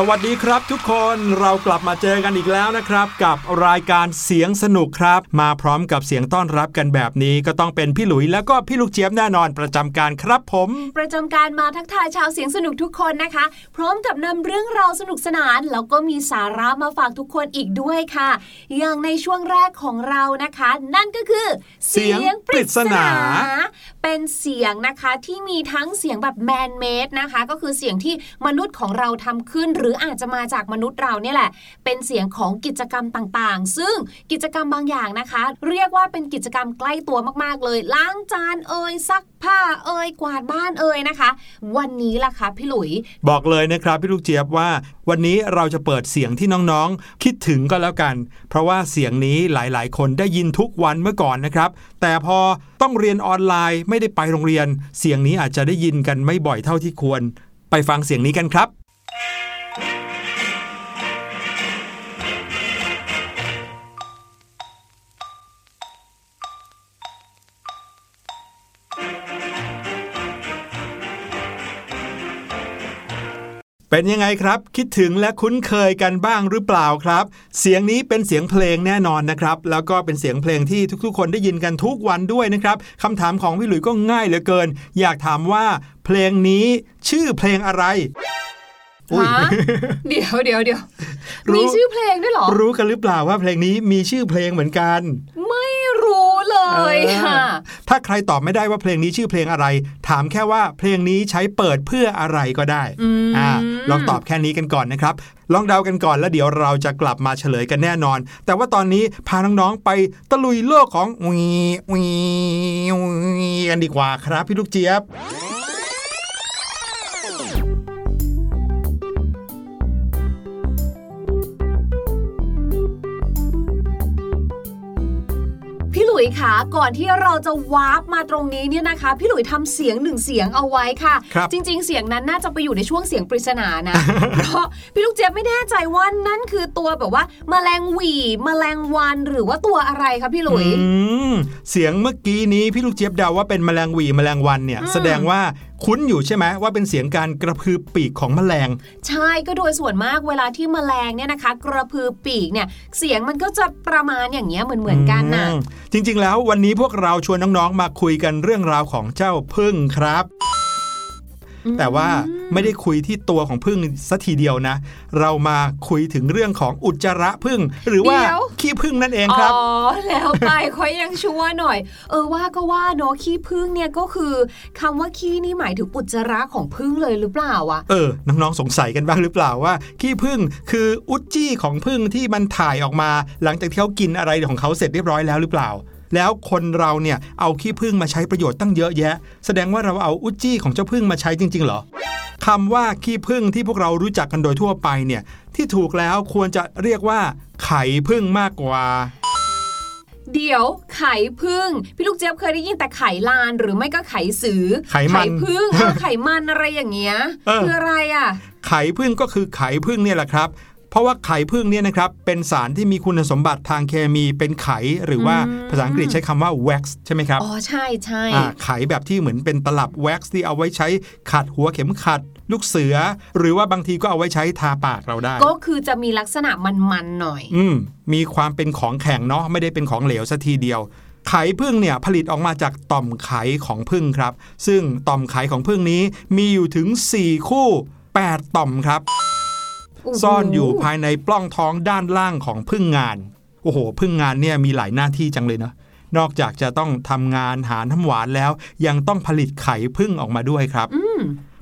สวัสดีครับทุกคนเรากลับมาเจอกันอีกแล้วนะครับ กับรายการเสียงสนุกครับ มาพร้อมกับเสียงต้อนรับกันแบบนี้ก็ต้องเป็นพี่หลุยแล้วก็พี่ลูกเจี๊ยบแน่นอนประจำการครับผม ประจำการมาทักทายชาวเสียงสนุกทุกคนนะคะ พร้อมกับนำเรื่องราวสนุกสนาน แล้วก็มีสาระมาฝากทุกคนอีกด้วยค่ะ อย่างในช่วงแรกของเรานะคะ นั่นก็คือ เสียงปริศนาเป็นเสียงนะคะที่มีทั้งเสียงแบบแมนเมดนะคะ ก็คือเสียงที่มนุษย์ของเราทำขึ้นหรือือาจจะมาจากมนุษย์เราเนี่ยแหละ เป็นเสียงของกิจกรรมต่างๆ ซึ่งกิจกรรมบางอย่างนะคะ เรียกว่าเป็นกิจกรรมใกล้ตัวมากๆเลย ล้างจานเอ่ยซักผ้าเอ่ยกวาดบ้านเอ่ยนะคะ วันนี้ล่ะคะพี่หลุย บอกเลยนะครับพี่ลูกเจี๊ยบว่า วันนี้เราจะเปิดเสียงที่น้องๆ คิดถึงก็แล้วกัน เพราะว่าเสียงนี้หลายๆ คนได้ยินทุกวันเมื่อก่อนนะครับ แต่พอต้องเรียนออนไลน์ไม่ได้ไปโรงเรียน เสียงนี้อาจจะได้ยินกันไม่บ่อยเท่าที่ควร ไปฟังเสียงนี้กันครับ เป็นยังไงครับ คิดถึงและคุ้นเคยกันบ้างหรือเปล่าครับ เสียงนี้เป็นเสียงเพลงแน่นอนนะครับ แล้วก็เป็นเสียงเพลงที่ทุกๆ คนได้ยินกันทุกวันด้วยนะครับคำถามของพี่หลุยก็ง่ายเหลือเกิน อยากถามว่า เพลงนี้ชื่อเพลงอะไรอุ๊ยฮะเดี๋ยวเดี๋ยวเดี๋ยวรู้มีชื่อเพลงด้วยเหรอ รู้กันหรือเปล่าว่าเพลงนี้มีชื่อเพลงเหมือนกันไม่รู้ เลยเออค่ะถ้าใครตอบไม่ได้ว่าเพลงนี้ชื่อเพลงอะไร ถามแค่ว่าเพลงนี้ใช้เปิดเพื่ออะไรก็ได้อืมอ่าลองตอบแค่นี้กันก่อนนะครับ ลองเดากันก่อนแล้วเดี๋ยวเราจะกลับมาเฉลยกันแน่นอน แต่ว่าตอนนี้พาน้องๆไปตะลุยโลกของวีวีวีกันดีกว่าครับพี่ลูกเจี๊ยบ คะก่อนที่เราจะวาร์ปมาตรงนี้เนี่ยนะคะ พี่หลุยทำเสียงหนึ่งเสียงเอาไว้ค่ะครับจริง ๆ เสียงนั้นน่าจะไปอยู่ในช่วงเสียงปริศนานะ เพราะพี่ลูกเจี๊ยบไม่แน่ใจว่านั่นคือตัวแบบว่าแมลงหวีแมลงวันหรือว่าตัวอะไรคะพี่หลุยอืมเสียงเมื่อกี้นี้พี่ลูกเจี๊ยบเดาว่าเป็นแมลงหวีแมลงวันเนี่ยอืมแสดงว่า คุ้นอยู่ใช่ไหมว่าเป็นเสียงการกระพือปีกของแมลง ใช่ก็โดยส่วนมากเวลาที่แมลงเนี่ยนะคะ กระพือปีกเนี่ยเสียงมันก็จะประมาณอย่างเงี้ยเหมือนเหมือนๆกันน่ะอืมจริงๆ แล้ววันนี้พวกเราชวนน้องๆมาคุยกันเรื่องราวของเจ้าพึ่งครับ แต่ว่าไม่ได้คุยที่ตัวของพึ่งสัทีเดียวนะ เรามาคุยถึงเรื่องของอุจจาระพึ่ง หรือว่าเดี๋ยวขี้พึ่งนั่นเองครับอ๋อแล้วไปค่อยยังชั่วหน่อย เออว่าก็ว่าเนาะขี้พึ่งเนี่ยก็คือคำว่าขี้นี่หมายถึงอุจจาระของพึ่งเลยหรือเปล่าอะเออน้องๆสงสัยกันบ้างหรือเปล่าว่า ขี้พึ่งคืออุจจี้ของพึ่งที่มันถ่ายออกมา หลังจากที่เขากินอะไรของเขาเสร็จเรียบร้อยแล้วหรือเปล่า แล้วคนเราเนี่ยเอาขี้พึ่งมาใช้ประโยชน์ตั้งเยอะแยะ แสดงว่าเราเอาอุจจี้ของเจ้าพึ่งมาใช้จริง ๆ เหรอคำว่าขี้พึ่งที่พวกเรารู้จักกันโดยทั่วไปเนี่ยที่ถูกแล้วควรจะเรียกว่า ไข่พึ่งมากกว่าเดี๋ยวไข่พึ่งพี่ลูกเจี๊ยบเคยได้ยินแต่ไข่ลานหรือไม่ก็ไข่สือไขมันพึ่งเออไข่มันอะไรอย่างเงี้ยเออคืออะไรอะไข่พึ่งก็คือไข่พึ่งเนี่ยแหละครับ เพราะว่าไข่พึ่งเนี่ยนะครับเป็นสารที่มีคุณสมบัติทางเคมีเป็นไขหรือว่าอืมภาษาอังกฤษใช้คำว่า wax ใช่ไหมครับอ๋อใช่ใช่อ่าไขแบบที่เหมือนเป็นตลับแว็กซ์ที่เอาไว้ใช้ขัดหัวเข็มขัดลูกเสือ หรือว่าบางทีก็เอาไว้ใช้ทาปากเราได้ ก็คือจะมีลักษณะมันๆหน่อย อืมมีความเป็นของแข็งเนาะไม่ได้เป็นของเหลวซะทีเดียวไข่พึ่งเนี่ยผลิตออกมาจากต่อมไข่ของพึ่งครับ ซึ่งต่อมไข่ของพึ่งนี้มีอยู่ถึง 4 คู่ 8 ต่อมครับโอ้โห ซ่อนอยู่ภายในปล้องท้องด้านล่างของพึ่งงาน โอ้โห พึ่งงานเนี่ยมีหลายหน้าที่จังเลยเนาะนอกจากจะต้องทำงานหาน้ำหวานแล้ว ยังต้องผลิตไข่พึ่งออกมาด้วยครับอืม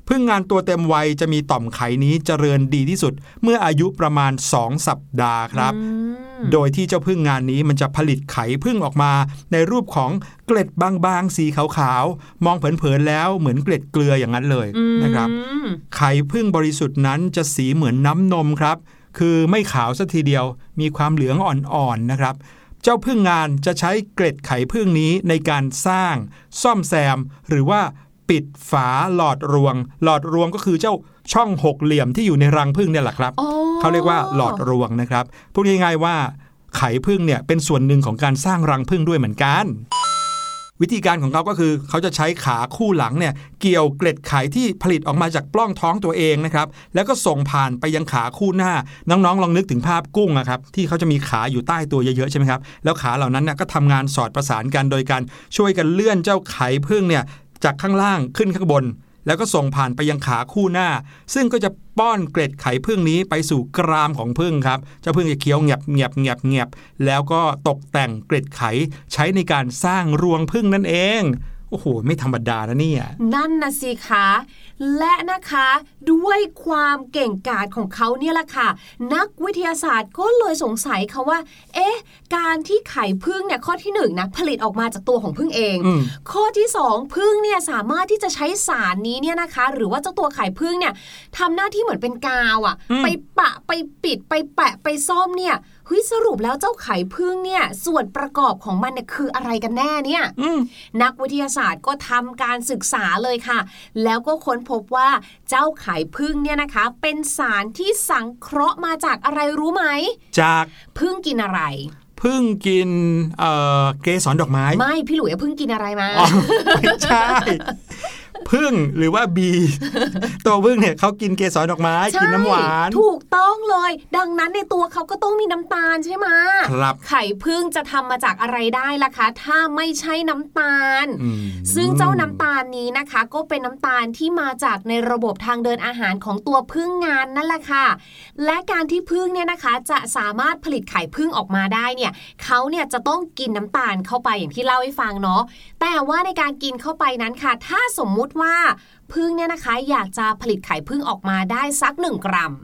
พึ่งงานตัวเต็มวัยจะมีต่อมไข่นี้เจริญดีที่สุด เมื่ออายุประมาณ 2 สัปดาห์ครับอืมโดยที่เจ้าพึ่งงานนี้มันจะผลิตไข่พึ่งออกมา ในรูปของเกล็ดบางๆ สีขาวๆ มองเผินๆแล้วเหมือนเกล็ดเกลืออย่างนั้นเลยนะครับอืมไข่พึ่งบริสุทธิ์นั้นจะสีเหมือนน้ำนมครับ คือไม่ขาวสัทีเดียว มีความเหลืองอ่อนๆนะครับเจ้าพึ่งงานจะใช้เกล็ดไข่พึ่งนี้ในการสร้าง ซ่อมแซม หรือว่า ปิดฝาหลอดรวง หลอดรวงก็คือเจ้าช่องหกเหลี่ยมที่อยู่ในรังพึ่งเนี่ยแหละครับอ๋อเขาเรียกว่าหลอดรวงนะครับพูดง่ายๆว่าไข่พึ่งเนี่ยเป็นส่วนหนึ่งของการสร้างรังพึ่งด้วยเหมือนกัน วิธีการของเขาก็คือ เขาจะใช้ขาคู่หลังเนี่ยเกี่ยวเกล็ดไข่ที่ผลิตออกมาจากปล้องท้องตัวเองนะครับแล้วก็ส่งผ่านไปยังขาคู่หน้า น้องๆ ลองนึกถึงภาพกุ้งอะครับที่เขาจะมีขาอยู่ใต้ตัวเยอะๆใช่ไหมครับแล้วขาเหล่านั้นเนี่ยก็ทำงานสอดประสานกันโดยการช่วยกันเลื่อนเจ้าไข่พึ่งเนี่ย จากข้างล่างขึ้นข้างบน แล้วก็ส่งผ่านไปยังขาคู่หน้า ซึ่งก็จะป้อนเกล็ดไข่พึ่งนี้ไปสู่กรามของพึ่งครับเจ้าพึ่งจะเคี้ยวเงียบเงียบเงียบเงียบแล้วก็ตกแต่งเกล็ดไข่ใช้ในการสร้างรวงพึ่งนั่นเอง โอ้โห ไม่ธรรมดานะเนี่ยนั่นนะสิคะและนะคะด้วยความเก่งกาจของเขาเนี่ยแหละค่ะ นักวิทยาศาสตร์ก็เลยสงสัยค่ะว่า เอ๊ะ การที่ไข่พึ่งเนี่ยข้อที่หนึ่งนะผลิตออกมาจากตัวของพึ่งเองอืมข้อที่สองพึ่งเนี่ยสามารถที่จะใช้สารนี้เนี่ยนะคะ หรือว่าเจ้าตัวไข่พึ่งเนี่ยทำหน้าที่เหมือนเป็นกาวอะอืมไปปะไปปิดไปแปะไปซ่อมเนี่ย เฮ้ยสรุปแล้วเจ้าไข่พึ่งเนี่ย ส่วนประกอบของมันเนี่ยคืออะไรกันแน่เนี่ยอืมนักวิทยาศาสตร์ก็ทำการศึกษาเลยค่ะ แล้วก็ค้นพบว่าเจ้าไข่พึ่งเนี่ยนะคะ เป็นสารที่สังเคราะห์มาจากอะไรรู้ไหม จากพึ่งกินอะไรพึ่งกินเอ่อเกสรดอกไม้ ไม่ พี่หลุยส์พึ่งกินอะไรมาอ๋อไม่ใช่ พึ่งหรือว่าบีตัวพึ่งเนี่ยเขากินเกสรดอกไม้ใช่กินน้ำหวาน ถูกต้องเลย ดังนั้นในตัวเขาก็ต้องมีน้ำตาลใช่ไหมครับไข่พึ่งจะทำมาจากอะไรได้ล่ะคะ ถ้าไม่ใช่น้ำตาลอืมซึ่งเจ้าน้ำตาลนี้นะคะ ก็เป็นน้ำตาลที่มาจากในระบบทางเดินอาหารของตัวพึ่งงานนั่นแหละค่ะ และการที่พึ่งเนี่ยนะคะจะสามารถผลิตไข่พึ่งออกมาได้เนี่ยเขาเนี่ยจะต้องกินน้ำตาลเข้าไปอย่างที่เล่าให้ฟังเนาะแต่ว่าในการกินเข้าไปนั้นค่ะ ถ้าสมมุติว่าพึ่งเนี่ยนะคะอยากจะผลิตไข่พึ่งออกมาได้สักหนึ่งกรัม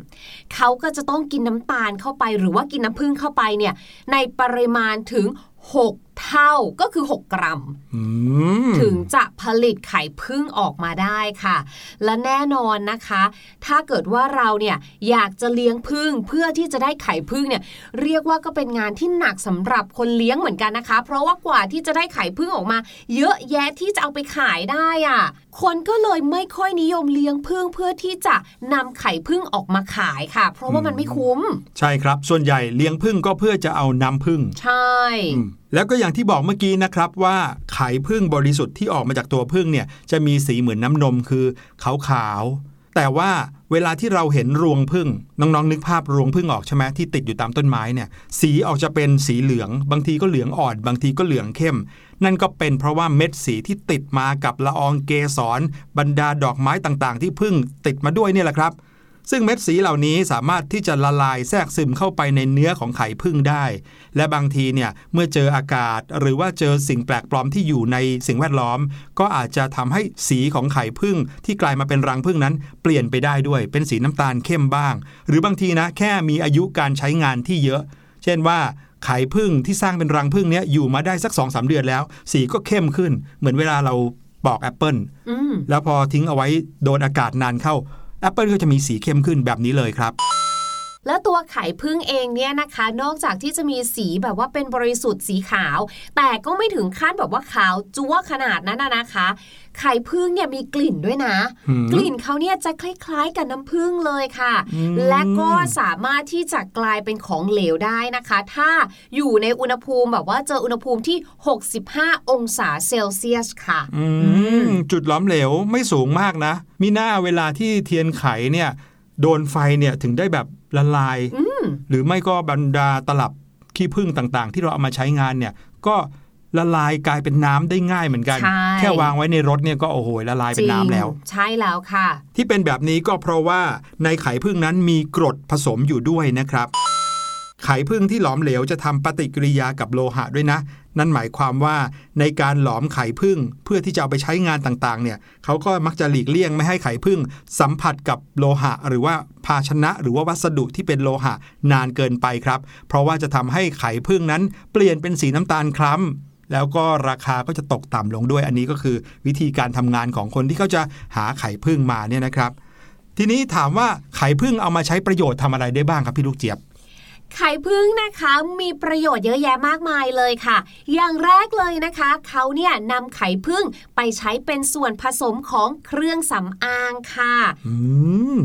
เขาก็จะต้องกินน้ำตาลเข้าไป หรือว่ากินน้ำพึ่งเข้าไปเนี่ยในปริมาณถึง 6 เท่าก็คือ 6 กรัมอืมถึงจะผลิตไข่พึ่งออกมาได้ค่ะ และแน่นอนนะคะ ถ้าเกิดว่าเราเนี่ยอยากจะเลี้ยงพึ่งเพื่อที่จะได้ไข่พึ่งเนี่ยเรียกว่าก็เป็นงานที่หนักสำหรับคนเลี้ยงเหมือนกันนะคะ เพราะว่ากว่าที่จะได้ไข่พึ่งออกมา เยอะแยะที่จะเอาไปขายได้อะ่ะ คนก็เลยไม่ค่อยนิยมเลี้ยงพึ่งเพื่อที่จะนำไข่พึ่งออกมาขายค่ะ เพราะว่ามันไม่คุ้ม ใช่ครับ ส่วนใหญ่เลี้ยงพึ่งก็เพื่อจะเอาน้ำพึ่ง ใช่อืมแล้วก็อย่างที่บอกเมื่อกี้นะครับว่าไข่พึ่งบริสุทธิ์ที่ออกมาจากตัวพึ่งเนี่ยจะมีสีเหมือนน้ำนมคือขาวขาวๆ แต่ว่าเวลาที่เราเห็นรวงพึ่งน้องๆนึกภาพรวงพึ่งออกใช่ไหมที่ติดอยู่ตามต้นไม้เนี่ย สีออกจะเป็นสีเหลือง บางทีก็เหลืองอ่อน บางทีก็เหลืองเข้ม นั่นก็เป็นเพราะว่าเม็ดสีที่ติดมากับละอองเกสรบรรดาดอกไม้ต่างๆ ที่พึ่งติดมาด้วยเนี่ยแหละครับ ซึ่งเม็ดสีเหล่านี้สามารถที่จะละลายแทรกซึมเข้าไปในเนื้อของไข่พึ่งได้ และบางทีเนี่ยเมื่อเจออากาศหรือว่าเจอสิ่งแปลกปลอมที่อยู่ในสิ่งแวดล้อม ก็อาจจะทำให้สีของไข่พึ่งที่กลายมาเป็นรังพึ่งนั้น เปลี่ยนไปได้ด้วย เป็นสีน้ำตาลเข้มบ้าง หรือบางทีนะแค่มีอายุการใช้งานที่เยอะ เช่นว่าไขผึ้งที่สร้างเป็นรังผึ้งเนี้ยอยู่มาได้สัก2อสเดือนแล้ว สีก็เข้มขึ้น เหมือนเวลาเราปอกแอปเปิลอืมแล้วพอทิ้งเอาไว้โดนอากาศนานเข้า แอปเปิลก็จะมีสีเข้มขึ้นแบบนี้เลยครับ แล้วตัวไขผึ้งเองเนี่ยนะคะ นอกจากที่จะมีสีแบบว่าเป็นบริสุทธิ์สีขาว แต่ก็ไม่ถึงขั้นแบบว่าขาวจั๊วขนาดนั้นนะนะคะ ไขผึ้งเนี่ยมีกลิ่นด้วยนะหืมกลิ่นเขาเนี่ยจะคล้ายๆกับน้ำผึ้งเลยค่ะอืมและก็สามารถที่จะกลายเป็นของเหลวได้นะคะ ถ้าอยู่ในอุณหภูมิแบบว่าเจออุณหภูมิที่ 65 องศาเซลเซียสค่ะอืมจุดหล้อมเหลวไม่สูงมากนะ มีหน้าเวลาที่เทียนไขเนี่ยโดนไฟเนี่ยถึงได้แบบ ละลายอืมหรือไม่ก็บรรดาตลับขี้ผึ้งต่างๆ ที่เราเอามาใช้งานเนี่ย ก็ละลายกลายเป็นน้ำได้ง่ายเหมือนกันใช่แค่วางไว้ในรถเนี่ยก็โอ้โหละลายเป็นน้ำแล้วจริงใช่แล้วค่ะ ที่เป็นแบบนี้ก็เพราะว่าในไข่ผึ้งนั้นมีกรดผสมอยู่ด้วยนะครับ ไข่ผึ้งที่หลอมเหลวจะทำปฏิกิริยากับโลหะด้วยนะ นั่นหมายความว่าในการหลอมไข่ผึ้งเพื่อที่จะเอาไปใช้งานต่างๆเนี่ยเขาก็มักจะหลีกเลี่ยงไม่ให้ไข่ผึ้งสัมผัสกับโลหะ หรือว่าภาชนะหรือว่าวัสดุที่เป็นโลหะนานเกินไปครับ เพราะว่าจะทำให้ไข่ผึ้งนั้นเปลี่ยนเป็นสีน้ำตาลคล้ำแล้วก็ราคาก็จะตกต่ำลงด้วยอันนี้ก็คือวิธีการทำงานของคนที่เขาจะหาไข่ผึ้งมาเนี่ยนะครับ ทีนี้ถามว่าไข่ผึ้งเอามาใช้ประโยชน์ทำอะไรได้บ้างครับพี่ลูกเจี๊ยบ ไข่พึ่งนะคะมีประโยชน์เยอะแยะมากมายเลยค่ะ อย่างแรกเลยนะคะเขาเนี่ยนำไข่พึ่งไปใช้เป็นส่วนผสมของเครื่องสำอางค่ะอืม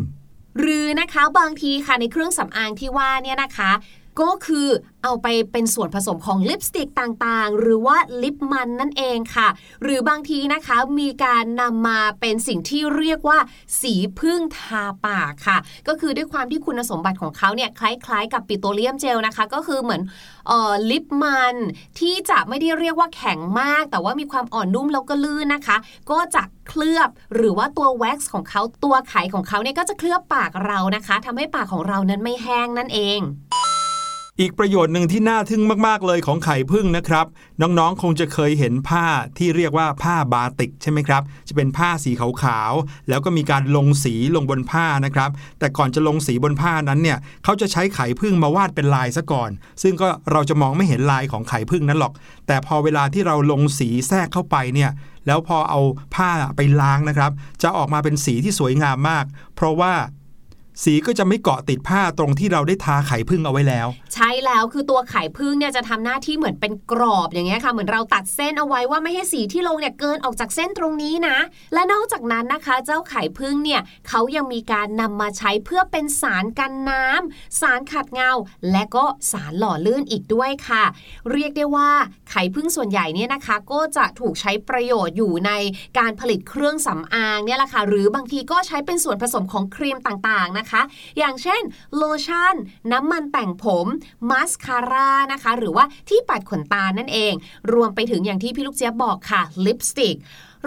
หรือนะคะบางทีค่ะในเครื่องสำอางที่ว่าเนี่ยนะคะ ก็คือเอาไปเป็นส่วนผสมของลิปสติกต่างๆ หรือว่าลิปมันนั่นเองค่ะ หรือบางทีนะคะมีการนำมาเป็นสิ่งที่เรียกว่า สีพึ่งทาปากค่ะ ก็คือด้วยความที่คุณสมบัติของเขาเนี่ยคล้ายๆ กับปิโตรเลียมเจลนะคะ ก็คือเหมือนออลิปมันที่จะไม่ได้เรียกว่าแข็งมาก แต่ว่ามีความอ่อนนุ่มแล้วก็ลื่นนะคะ ก็จะเคลือบหรือว่าตัวแว็กซ์ของเขาตัวไขของเขาเนี่ยก็จะเคลือบปากเรานะคะทำให้ปากของเรานั้นไม่แห้งนั่นเอง อีกประโยชน์หนึ่งที่น่าทึ่งมากๆเลยของไข่พึ่งนะครับ น้องๆคงจะเคยเห็นผ้าที่เรียกว่าผ้าบาติกใช่ไหมครับ จะเป็นผ้าสีขาวๆแล้วก็มีการลงสีลงบนผ้านะครับ แต่ก่อนจะลงสีบนผ้านั้นเนี่ยเขาจะใช้ไข่พึ่งมาวาดเป็นลายซะก่อน ซึ่งก็เราจะมองไม่เห็นลายของไข่พึ่งนั้นหรอก แต่พอเวลาที่เราลงสีแทรกเข้าไปเนี่ยแล้วพอเอาผ้าไปล้างนะครับ จะออกมาเป็นสีที่สวยงามมาก เพราะว่า สีก็จะไม่เกาะติดผ้าตรงที่เราได้ทาไข่พึ่งเอาไว้แล้ว ใช่แล้วคือตัวไข่พึ่งเนี่ยจะทำหน้าที่เหมือนเป็นกรอบอย่างเงี้ยค่ะ เหมือนเราตัดเส้นเอาไว้ว่าไม่ให้สีที่ลงเนี่ยเกินออกจากเส้นตรงนี้นะ และนอกจากนั้นนะคะ เจ้าไข่พึ่งเนี่ยเขายังมีการนำมาใช้เพื่อเป็นสารกันน้ำสารขัดเงา และก็สารหล่อลื่นอีกด้วยค่ะ เรียกได้ว่าไข่พึ่งส่วนใหญ่เนี่ยนะคะ ก็จะถูกใช้ประโยชน์อยู่ในการผลิตเครื่องสำอางเนี่ยแหละค่ะหรือบางทีก็ใช้เป็นส่วนผสมของครีมต่างๆนะคะ อย่างเช่นโลชั่น น้ำมันแต่งผมมาสคาร่านะคะ หรือว่าที่ปัดขนตานั่นเอง รวมไปถึงอย่างที่พี่ลูกเจี๊ยบบอกค่ะลิปสติก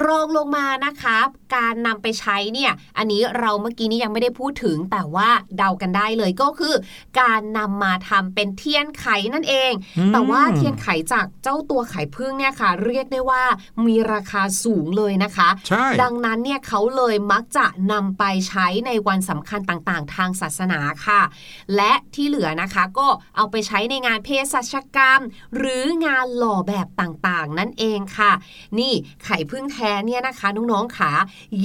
รองลงมานะคะการนำไปใช้เนี่ยอันนี้เราเมื่อกี้นี้ยังไม่ได้พูดถึงแต่ว่าเดากันได้เลยก็คือ การนำมาทำเป็นเทียนไขนั่นเองอืมแต่ว่าเทียนไขจากเจ้าตัวไข่พึ่งเนี่ยค่ะ เรียกได้ว่ามีราคาสูงเลยนะคะใช่ดังนั้นเนี่ยเขาเลยมักจะนำไปใช้ในวันสำคัญต่างๆ ทางศาสนาค่ะ และที่เหลือนะคะก็เอาไปใช้ในงานเภสัชกรรม หรืองานหล่อแบบต่างๆ นั่นเองค่ะ นี่ไข่พึ่งแท้เนี่ยนะคะน้องๆขา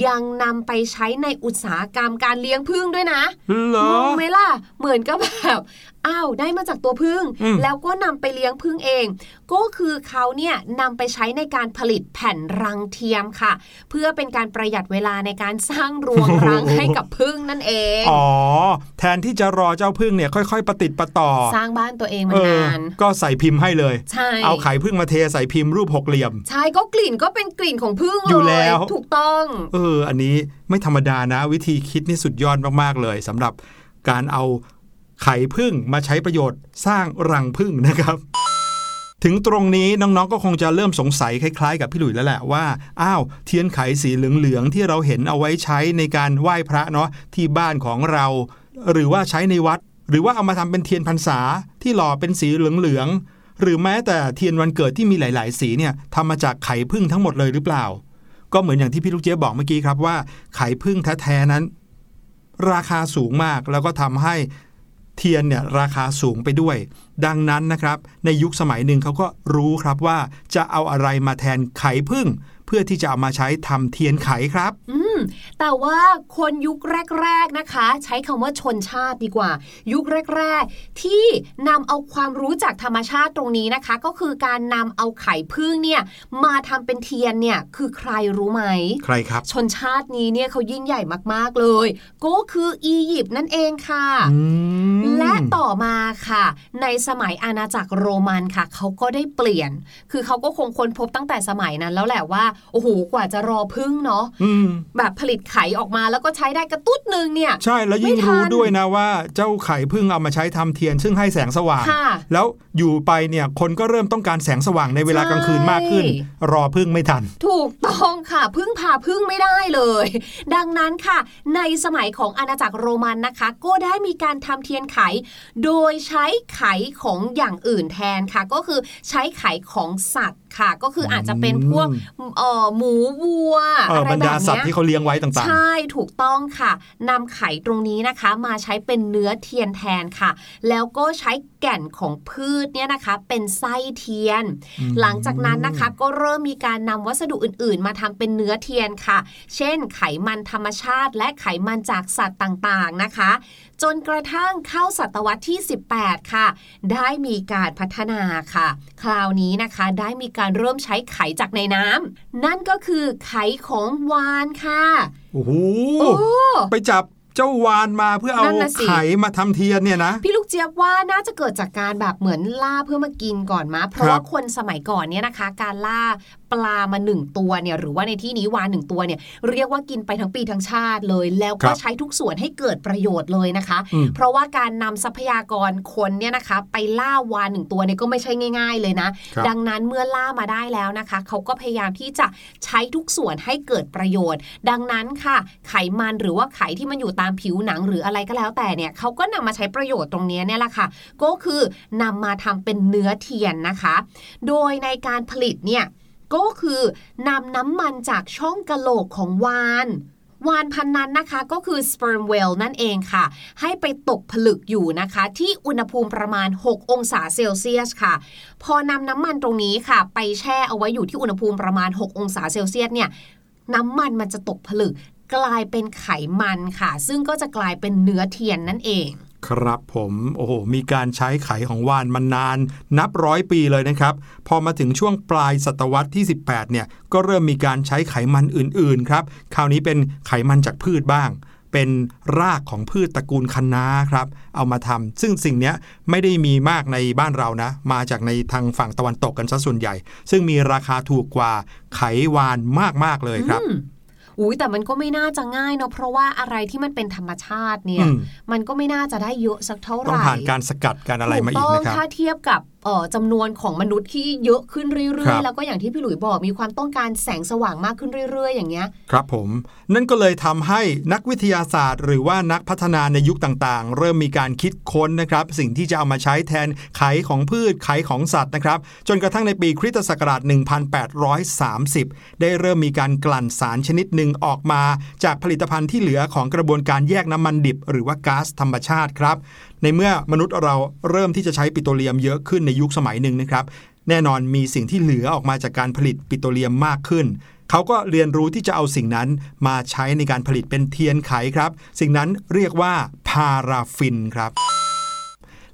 ยังนำไปใช้ในอุตสาหกรรมการเลี้ยงพึ่งด้วยนะเหรงองไหมล่ะ เหมือนกับแบบ อ้าวได้มาจากตัวพึ่งอืมแล้วก็นำไปเลี้ยงพึ่งเอง ก็คือเขาเนี่ยนำไปใช้ในการผลิตแผ่นรังเทียมค่ะ เพื่อเป็นการประหยัดเวลาในการสร้างรวงรังให้กับพึ่งนั่นเอง อ๋อ แทนที่จะรอเจ้าพึ่งเนี่ยค่อยๆประติดประต่อ สร้างบ้านตัวเองมาเออนานก็ใส่พิมพ์ให้เลยใช่เอาไข่พึ่งมาเทใส่พิมพ์รูปหกเหลี่ยม ใช่ก็กลิ่นก็เป็นกลิ่นของพึ่งอยู่เลแล้ยวถูกต้อง เออ อันนี้ไม่ธรรมดานะ วิธีคิดนี่สุดยอดมากๆเลยสำหรับการเอา ไข่พึ่งมาใช้ประโยชน์สร้างรังพึ่งนะครับ ถึงตรงนี้น้องๆก็คงจะเริ่มสงสัยคล้ายๆ กับพี่หลุยแล้วแหละว่าอ้าวเทียนไขสีเหลืองๆที่เราเห็นเอาไว้ใช้ในการไหว้พระเนาะที่บ้านของเรา หรือว่าใช้ในวัด หรือว่าเอามาทำเป็นเทียนพรรษาที่หล่อเป็นสีเหลืองๆหรือแม้แต่เทียนวันเกิดที่มีหลาย ๆ สีเนี่ยทำมาจากไข่พึ่งทั้งหมดเลยหรือเปล่า ก็เหมือนอย่างที่พี่ลูกเจี๊ยบอกเมื่อกี้ครับว่าไข่พึ่งแท้ๆนั้นราคาสูงมากแล้วก็ทำให้ เทียนเนี่ยราคาสูงไปด้วย ดังนั้นนะครับในยุคสมัยหนึ่งเขาก็รู้ครับว่าจะเอาอะไรมาแทนไข่พึ่ง เพื่อที่จะเอามาใช้ทำเทียนไขครับ อื มแต่ว่าคนยุคแรก ๆนะคะ ใช้คำว่าชนชาติดีกว่า ยุคแรก ๆ ที่นำเอาความรู้จากธรรมชาติตรงนี้นะคะ ก็คือการนำเอาไข่พึ่งเนี่ยมาทำเป็นเทียนเนี่ยคือใครรู้ไหม ใครครับ ชนชาตินี้เนี่ยเขายิ่งใหญ่มากๆเลย ก็คืออียิปต์นั่นเองค่ะอืมและต่อมาค่ะ ในสมัยอาณาจักรโรมันค่ะเขาก็ได้เปลี่ยน คือเขาก็คงค้นพบตั้งแต่สมัยนั้นแล้วแหละว่าโอ้โหกว่าจะรอพึ่งเนาะอืมแบบผลิตไข่ออกมาแล้วก็ใช้ได้กระตุ้ดหนึ่งเนี่ย ใช่แล้วยิ่งไม่ทันรู้ด้วยนะว่าเจ้าไข่พึ่งเอามาใช้ทำเทียน ซึ่งให้แสงสว่างค่ะแล้วอยู่ไปเนี่ยคนก็เริ่มต้องการแสงสว่างในเวลากลางคืนมากขึ้นใช่รอพึ่งไม่ทัน ถูกต้องค่ะพึ่งพาพึ่งไม่ได้เลย ดังนั้นค่ะ ในสมัยของอาณาจักรโรมันนะคะ ก็ได้มีการทำเทียนไข โดยใช้ไขของอย่างอื่นแทนค่ะ ก็คือใช้ไขของสัตว์ ค่ะ ก็คืออาจจะเป็นพวกเอ่อหมูวัวเอออะไรบรรแบดาบสัตว์เนี้ยที่เขาเลี้ยงไว้ต่างใช่ถูกต้องค่ะนำไข่ตรงนี้นะคะ มาใช้เป็นเนื้อเทียนแทนค่ะ แล้วก็ใช้แก่นของพืชเนี่ยนะคะ เป็นไส้เทียน หลังจากนั้นนะคะก็เริ่มมีการนำวัสดุอื่น ๆ มาทำเป็นเนื้อเทียนค่ะ เช่น ไขมันธรรมชาติ และไขมันจากสัตว์ต่างๆนะคะจนกระทั่งเข้าศตวรรษที่ 18 ค่ะ ได้มีการพัฒนาค่ะ คราวนี้นะคะได้มีการเริ่มใช้ไขจากในน้ำนั่นก็คือไขของวานค่ะๆโอ้โหโอ้ไปจับ เจ้าวานมาเพื่อเอานั่นน่ะสิไข่มาทำเทียนเนี่ยนะ พี่ลูกเจี๊ยบว่าน่าจะเกิดจากการแบบเหมือนล่าเพื่อมากินก่อนมาเพราะครับว่าคนสมัยก่อนเนี่ยนะคะ การล่าปลามาหนึ่งตัวเนี่ยหรือว่าในที่นี้วานหนึ่งตัวเนี่ยเรียกว่ากินไปทั้งปีทั้งชาติเลย แล้วครัก็บใช้ทุกส่วนให้เกิดประโยชน์เลยนะคะอืมเพราะว่าการนำทรัพยากรคนเนี่ยนะคะ ไปล่าวานหนึ่งตัวเนี่ยก็ไม่ใช่ง่าย ๆ เลยนะครับดังนั้นเมื่อล่ามาได้แล้วนะคะเขาก็พยายามที่จะใช้ทุกส่วนให้เกิดประโยชน์ ดังนั้นค่ะ ไขมันหรือว่าไขที่มันอยู่ตามผิวหนังหรืออะไรก็แล้วแต่เนี่ยเขาก็นำมาใช้ประโยชน์ตรงนี้เนี่ยแหละค่ะ ก็คือนำมาทำเป็นเนื้อเทียนนะคะ โดยในการผลิตเนี่ยก็คือนำน้ำมันจากช่องกะโหลกของวานวานพันนั้นนะคะก็คือ sperm whale นั่นเองค่ะ ให้ไปตกผลึกอยู่นะคะ ที่อุณหภูมิประมาณ 6 องศาเซลเซียสค่ะ พอนำน้ำมันตรงนี้ค่ะ ไปแช่เอาไว้อยู่ที่อุณหภูมิประมาณ 6 องศาเซลเซียสเนี่ยน้ำมันมันจะตกผลึก กลายเป็นไขมันค่ะ ซึ่งก็จะกลายเป็นเนื้อเทียนนั่นเอง ครับผมโอ้โหมีการใช้ไขของวานมานาน นับร้อยปีเลยนะครับ พอมาถึงช่วงปลายศตวรรษที่ 18 เนี่ย ก็เริ่มมีการใช้ไขมันอื่นๆครับ คราวนี้เป็นไขมันจากพืชบ้างเป็นรากของพืชตระกูลคะน้าครับ เอามาทำซึ่งสิ่งเนี้ยไม่ได้มีมากในบ้านเรานะ มาจากในทางฝั่งตะวันตกกันซะส่วนใหญ่ ซึ่งมีราคาถูกกว่าไขวานมากๆเลยครับ อืมอุ้ยแต่มันก็ไม่น่าจะง่ายเนาะเพราะว่าอะไรที่มันเป็นธรรมชาติเนี่ยอืมมันก็ไม่น่าจะได้เยอะสักเท่าไหร่ต้องผ่านการสกัดการอะไรมาอีกถูต้นะครับถ้าเทียบกับเอ่อ จำนวนของมนุษย์ที่เยอะขึ้นเรื่ครัอยบๆแล้วก็อย่างที่พี่หลุยบอกมีความต้องการแสงสว่างมากขึ้นเรื่อย ๆ อย่างเงี้ย ครับผม นั่นก็เลยทำให้นักวิทยาศาสตร์ หรือว่านักพัฒนาในยุคต่างๆ เริ่มมีการคิดค้นนะครับ สิ่งที่จะเอามาใช้แทนไขของพืชไขของสัตว์นะครับ จนกระทั่งในปีคริสตศักราช 1830 ได้เริ่มมีการกลั่นสารชนิดหนึ่งออกมา จากผลิตภัณฑ์ที่เหลือของกระบวนการแยกน้ำมันดิบ หรือว่าก๊าซธรรมชาติครับในเมื่อมนุษย์เราเริ่มที่จะใช้ปิโตรเลียมเยอะขึ้นในยุคสมัยหนึ่งนะครับ แน่นอนมีสิ่งที่เหลือออกมาจากการผลิตปิโตรเลียมมากขึ้นเขาก็เรียนรู้ที่จะเอาสิ่งนั้นมาใช้ในการผลิตเป็นเทียนไขครับ สิ่งนั้นเรียกว่าพาราฟินครับ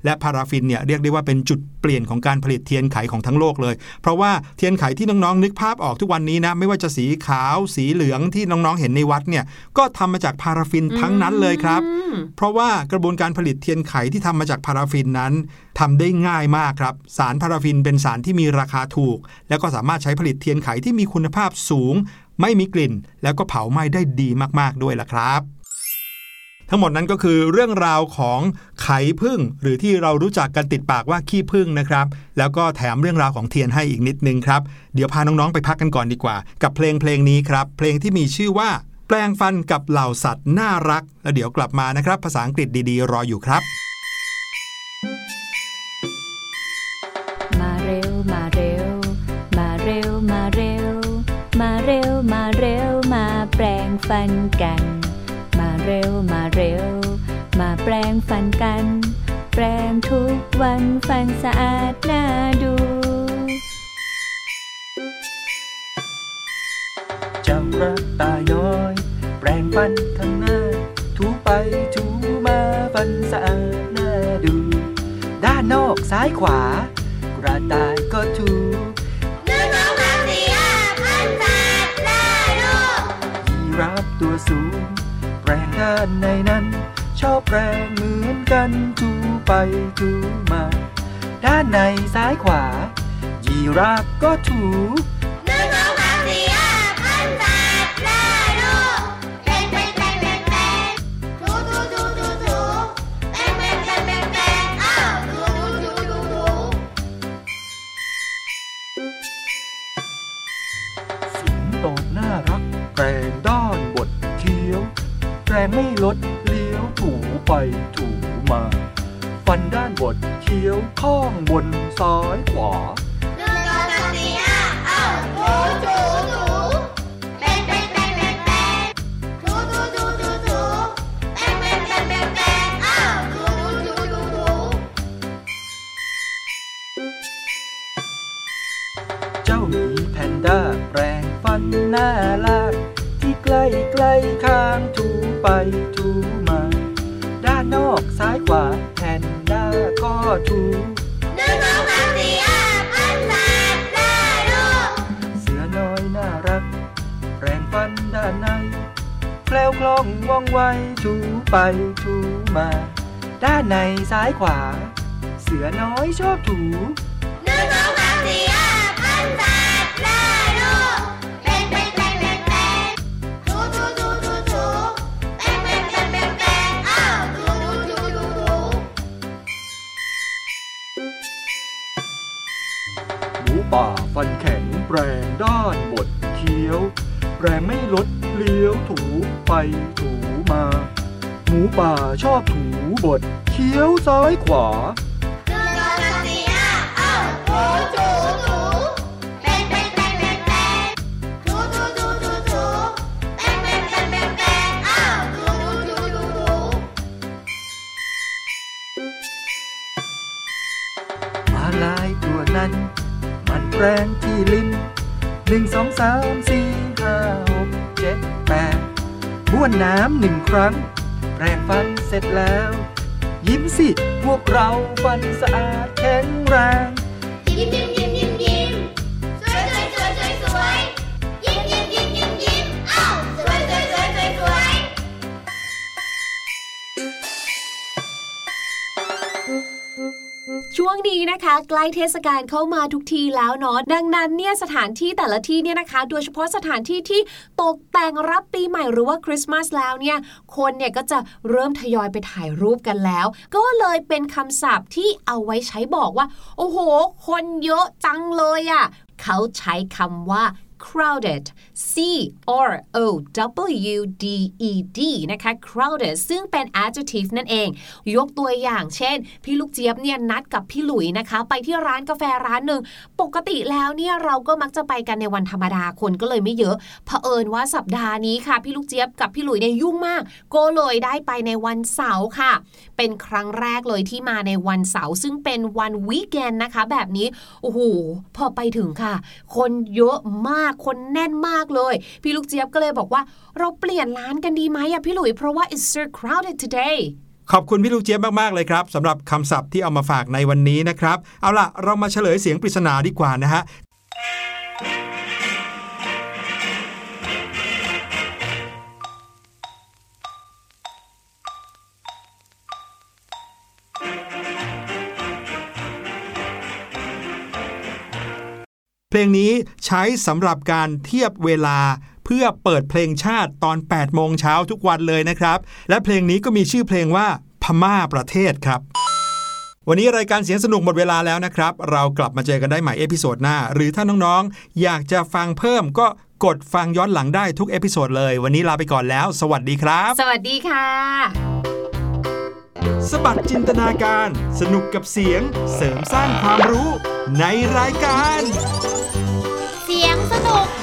และพาราฟินเนี่ยเรียกได้ว่าเป็นจุดเปลี่ยนของการผลิตเทียนไขของทั้งโลกเลย เพราะว่าเทียนไขที่น้องๆนึกภาพออกทุกวันนี้นะไม่ว่าจะสีขาว สีเหลืองที่น้องๆเห็นในวัดเนี่ยก็ทำมาจากพาราฟินทั้งนั้นเลยครับอืมเพราะว่ากระบวนการผลิตเทียนไขที่ทำมาจากพาราฟินนั้นทำได้ง่ายมากครับ สารพาราฟินเป็นสารที่มีราคาถูก แล้วก็สามารถใช้ผลิตเทียนไขที่มีคุณภาพสูง ไม่มีกลิ่น แล้วก็เผาไหม้ได้ดีมากๆด้วยล่ะครับ ทั้งหมดนั้นก็คือเรื่องราวของไข่พึ่งหรือที่เรารู้จักกันติดปากว่าขี้พึ่งนะครับ แล้วก็แถมเรื่องราวของเทียนให้อีกนิดนึงครับ เดี๋ยวพาน้องๆไปพักกันก่อนดีกว่า กับเพลงเพลงนี้ครับ เพลงที่มีชื่อว่า แปลงฟันกับเหล่าสัตว์น่ารัก แล้วเดี๋ยวกลับมานะครับ ภาษาอังกฤษดีๆ รออยู่ครับ มาเร็วมาเร็ว มาเร็วมาเร็ว มาเร็วมาเร็วมาแปลงฟันกัน ร็วมาเร็ว มาแปลงฟันกัน แปลงทุกวันฟันสะอาดน่าดูเจ้ากระต่ายน้อย แปรงฟันข้างหน้า ถูไปถูมาฟันสะอาดน่าดู ด้านนอกซ้ายขวา กระต่ายก็ถูหนึ่งสองสามสี่ห้าพันแปดได้ลูกยีราฟตัวสูง แปรงด้านในนั้น ชอบแปรงเหมือนกันถูไปถูมา ด้านในซ้ายขวา ยีราฟก็ถู แรงไม่ลดเลี้ยวถูไปถูมา ฟันด้านบดเคี้ยวข้างบนซ้ายขวาหนึ่งสองสามสี่ห้าอ้าวถูถูถูแปลงแปลงแปลงแปลงแปลงถูถูถูถูถูแปลงแปลงแปลงแปลงแปลงอ้าวถูถูถูเจ้าหมีแพนด้าแปรงฟันหน้าลากที่ใกล้ใกล้ข้างถู ไปถูมา ด้านนอกซ้ายขวาแพนด้าก็ถูนึ่งสองสามสี่ห้าพันแปดได้ลูกเสือน้อยน่ารัก แปรงฟันด้านในถูคล้วคล่องว่องไวถูไปถูมา ด้านในซ้ายขวา เสือน้อยชอบถูนึ่งสอง แรงแปลงด้านบดเคี้ยวแปลงไม่ลดเลี้ยวถูไปถูมา หมูป่าชอบถูบดเคี้ยวซ้ายขวา น้ำหนึ่งครั้ง แปรงฟันเสร็จแล้ว ยิ้มสิ พวกเราฟันสะอาดแข็งแรง ยิ้มยิ้ม ช่วงนี้นะคะ ใกล้เทศกาลเข้ามาทุกทีแล้วเนาะดังนั้นเนี่ยสถานที่แต่ละที่เนี่ยนะคะ โดยเฉพาะสถานที่ที่ตกแต่งรับปีใหม่หรือว่าคริสต์มาสแล้วเนี่ยคนเนี่ยก็จะเริ่มทยอยไปถ่ายรูปกันแล้ว ก็เลยเป็นคำศัพท์ที่เอาไว้ใช้บอกว่า โอ้โห คนเยอะจังเลยอะ่ะเขาใช้คำว่า crowded c r o w d e d นะคะ crowded ซึ่งเป็น adjective นั่นเอง ยกตัวอย่างเช่น พี่ลูกเจี๊ยบเนี่ยนัดกับพี่หลุยนะคะ ไปที่ร้านกาแฟร้านหนึ่ง ปกติแล้วเนี่ยเราก็มักจะไปกันในวันธรรมดาคนก็เลยไม่เยอะเผอิญว่าสัปดาห์นี้ค่ะ พี่ลูกเจี๊ยบกับพี่หลุยเนี่ยยุ่งมาก ก็เลยได้ไปในวันเสาร์ค่ะ เป็นครั้งแรกเลยที่มาในวันเสาร์ซึ่งเป็นวันวีคเอนนะคะ แบบนี้โอ้โหพอไปถึงค่ะ คนเยอะมากคนแน่นมากเลย พี่ลูกเจี๊ยบก็เลยบอกว่า เราเปลี่ยนร้านกันดีไหมอะพี่หลุยเพราะว่า it's so crowded today ขอบคุณพี่ลูกเจี๊ยบมาก ๆ เลยครับสำหรับคำศัพท์ที่เอามาฝากในวันนี้นะครับ เอาล่ะ เรามาเฉลยเสียงปริศนาดีกว่านะฮะ เพลงนี้ใช้สำหรับการเทียบเวลาเพื่อเปิดเพลงชาติตอน 8 โมงเช้าทุกวันเลยนะครับ และเพลงนี้ก็มีชื่อเพลงว่าพม่าประเทศครับ วันนี้รายการเสียงสนุกหมดเวลาแล้วนะครับ เรากลับมาเจอกันได้ใหม่ episode หน้า หรือถ้าน้องๆ อยากจะฟังเพิ่มก็กดฟังย้อนหลังได้ทุก episode เลย วันนี้ลาไปก่อนแล้ว สวัสดีครับ สวัสดีค่ะ สบัดจินตนาการ สนุกกับเสียง เสริมสร้างความรู้ในรายการ 两สี